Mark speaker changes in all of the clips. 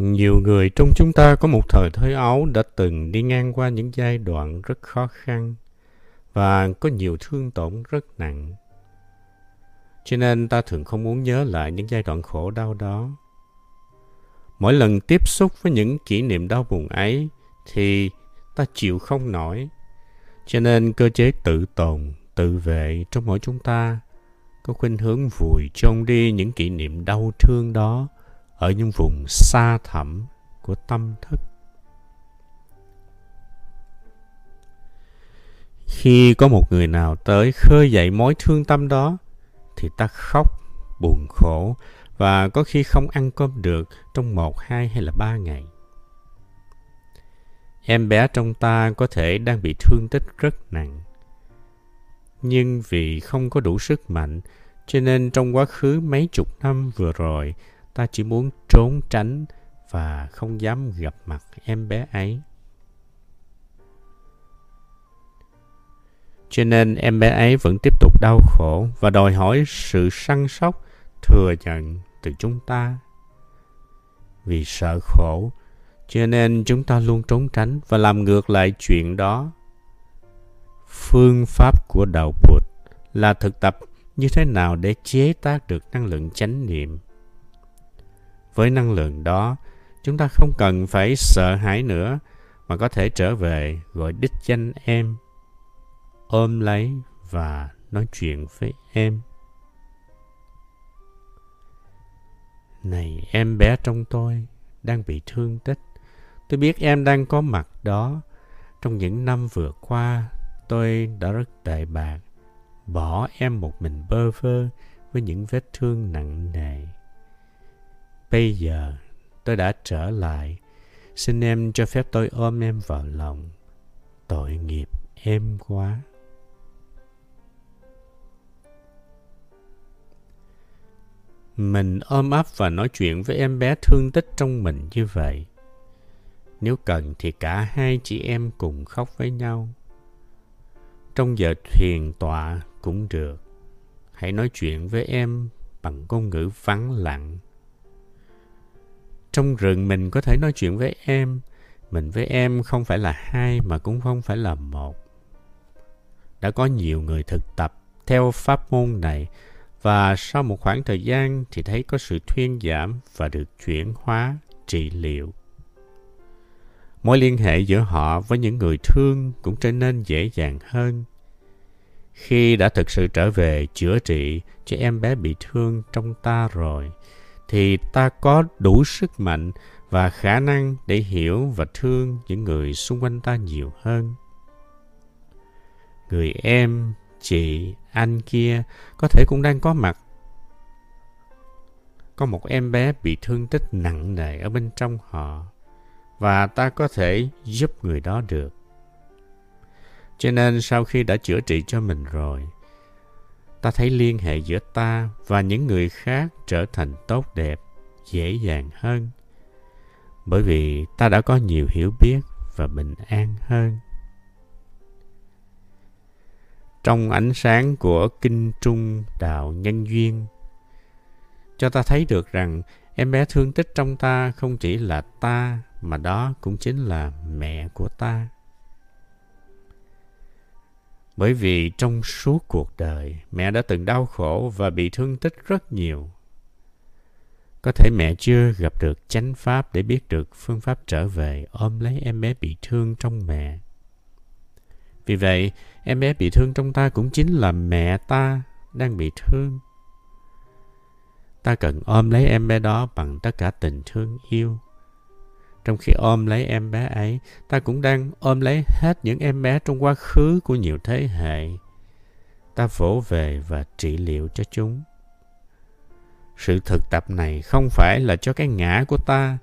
Speaker 1: Nhiều người trong chúng ta có một thời thơ ấu đã từng đi ngang qua những giai đoạn rất khó khăn và có nhiều thương tổn rất nặng. Cho nên ta thường không muốn nhớ lại những giai đoạn khổ đau đó. Mỗi lần tiếp xúc với những kỷ niệm đau buồn ấy thì ta chịu không nổi. Cho nên cơ chế tự tồn, tự vệ trong mỗi chúng ta có khuynh hướng vùi chôn đi những kỷ niệm đau thương đó ở những vùng xa thẳm của tâm thức. Khi có một người nào tới khơi dậy mối thương tâm đó, thì ta khóc, buồn khổ và có khi không ăn cơm được trong một, hai hay là ba ngày. Em bé trong ta có thể đang bị thương tích rất nặng. Nhưng vì không có đủ sức mạnh, cho nên trong quá khứ mấy chục năm vừa rồi, ta chỉ muốn trốn tránh và không dám gặp mặt em bé ấy. Cho nên em bé ấy vẫn tiếp tục đau khổ và đòi hỏi sự săn sóc, thừa nhận từ chúng ta. Vì sợ khổ, cho nên chúng ta luôn trốn tránh và làm ngược lại chuyện đó. Phương pháp của đạo Phật là thực tập như thế nào để chế tác được năng lượng chánh niệm. Với năng lượng đó, chúng ta không cần phải sợ hãi nữa mà có thể trở về gọi đích danh em ôm lấy và nói chuyện với em. Này em bé trong tôi đang bị thương tích. Tôi biết em đang có mặt đó. Trong những năm vừa qua, tôi đã rất tệ bạc. Bỏ em một mình bơ vơ với những vết thương nặng nề. Bây giờ, tôi đã trở lại. Xin em cho phép tôi ôm em vào lòng. Tội nghiệp em quá. Mình ôm ấp và nói chuyện với em bé thương tích trong mình như vậy. Nếu cần thì cả hai chị em cùng khóc với nhau. Trong giờ thuyền tọa cũng được. Hãy nói chuyện với em bằng ngôn ngữ vắng lặng. Trong rừng mình có thể nói chuyện với em. Mình với em không phải là hai mà cũng không phải là một. Đã có nhiều người thực tập theo pháp môn này và sau một khoảng thời gian thì thấy có sự thuyên giảm và được chuyển hóa trị liệu. Mối liên hệ giữa họ với những người thương cũng trở nên dễ dàng hơn. Khi đã thực sự trở về chữa trị cho em bé bị thương trong ta rồi, thì ta có đủ sức mạnh và khả năng để hiểu và thương những người xung quanh ta nhiều hơn. Người em chị, anh kia có thể cũng đang có mặt. Có một em bé bị thương tích nặng nề ở bên trong họ và ta có thể giúp người đó được. Cho nên sau khi đã chữa trị cho mình rồi, ta thấy liên hệ giữa ta và những người khác trở thành tốt đẹp, dễ dàng hơn. Bởi vì ta đã có nhiều hiểu biết và bình an hơn. trong ánh sáng của kinh trung đạo nhân duyên cho ta thấy được rằng em bé thương tích trong ta không chỉ là ta mà đó cũng chính là mẹ của ta bởi vì trong suốt cuộc đời mẹ đã từng đau khổ và bị thương tích rất nhiều có thể mẹ chưa gặp được chánh pháp để biết được phương pháp trở về ôm lấy em bé bị thương trong mẹ vì vậy, em bé bị thương trong ta cũng chính là mẹ ta đang bị thương. Ta cần ôm lấy em bé đó bằng tất cả tình thương yêu. Trong khi ôm lấy em bé ấy, ta cũng đang ôm lấy hết những em bé trong quá khứ của nhiều thế hệ. Ta vỗ về và trị liệu cho chúng. Sự thực tập này không phải là cho cái ngã của ta,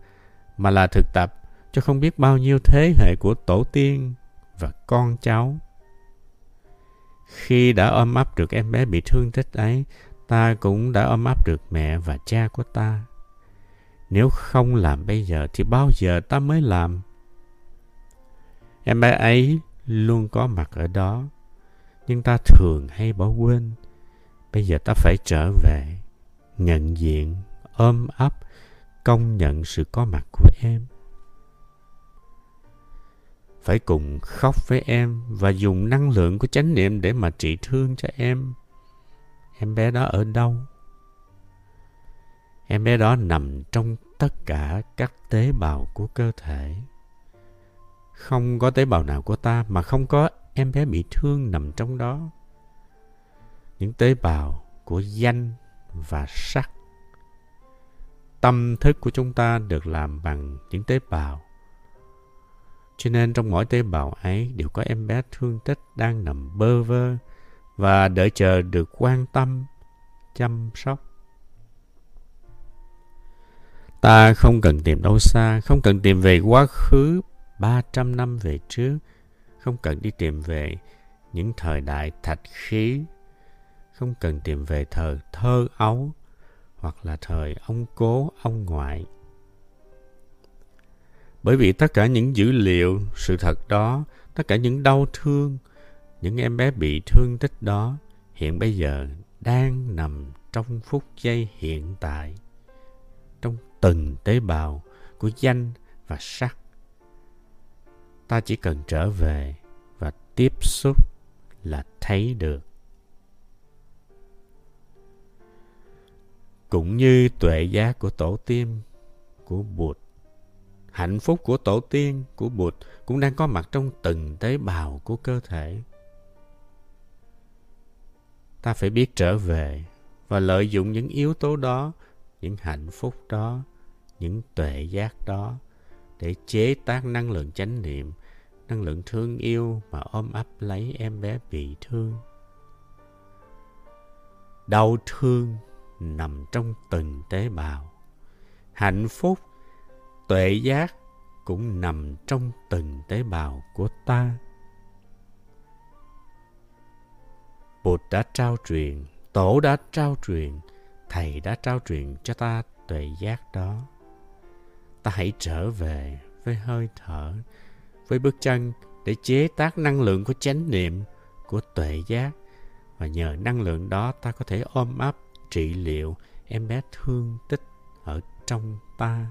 Speaker 1: mà là thực tập cho không biết bao nhiêu thế hệ của tổ tiên và con cháu. Khi đã ôm ấp được em bé bị thương tích ấy, ta cũng đã ôm ấp được mẹ và cha của ta. Nếu không làm bây giờ thì bao giờ ta mới làm? Em bé ấy luôn có mặt ở đó, nhưng ta thường hay bỏ quên. Bây giờ ta phải trở về, nhận diện, ôm ấp, công nhận sự có mặt của em phải cùng khóc với em và dùng năng lượng của chánh niệm để mà trị thương cho em em bé đó ở đâu em bé đó nằm trong tất cả các tế bào của cơ thể. Không có tế bào nào của ta mà không có em bé bị thương nằm trong đó. Những tế bào của danh và sắc. Tâm thức của chúng ta được làm bằng những tế bào. Cho nên trong mỗi tế bào ấy đều có em bé thương tích đang nằm bơ vơ và đợi chờ được quan tâm, chăm sóc. Ta không cần tìm đâu xa, không cần tìm về quá khứ 300 năm về trước, không cần đi tìm về những thời đại thạch khí, không cần tìm về thời thơ ấu hoặc là thời ông cố, ông ngoại. Bởi vì tất cả những dữ liệu, sự thật đó, tất cả những đau thương, những em bé bị thương tích đó hiện bây giờ đang nằm trong phút giây hiện tại, trong từng tế bào của danh và sắc. Ta chỉ cần trở về và tiếp xúc là thấy được. Cũng như tuệ giác của tổ tiên, của Bụt hạnh phúc của tổ tiên, của bụt cũng đang có mặt trong từng tế bào của cơ thể ta phải biết trở về và lợi dụng những yếu tố đó những hạnh phúc đó, những tuệ giác đó để chế tác năng lượng chánh niệm, năng lượng thương yêu mà ôm ấp lấy em bé bị thương. Đau thương nằm trong từng tế bào. Hạnh phúc, tuệ giác cũng nằm trong từng tế bào của ta. Bụt đã trao truyền, tổ đã trao truyền thầy đã trao truyền cho ta tuệ giác đó. Ta hãy trở về với hơi thở, với bước chân để chế tác năng lượng của chánh niệm, của tuệ giác. Và nhờ năng lượng đó, ta có thể ôm ấp trị liệu em bé thương tích ở trong ta.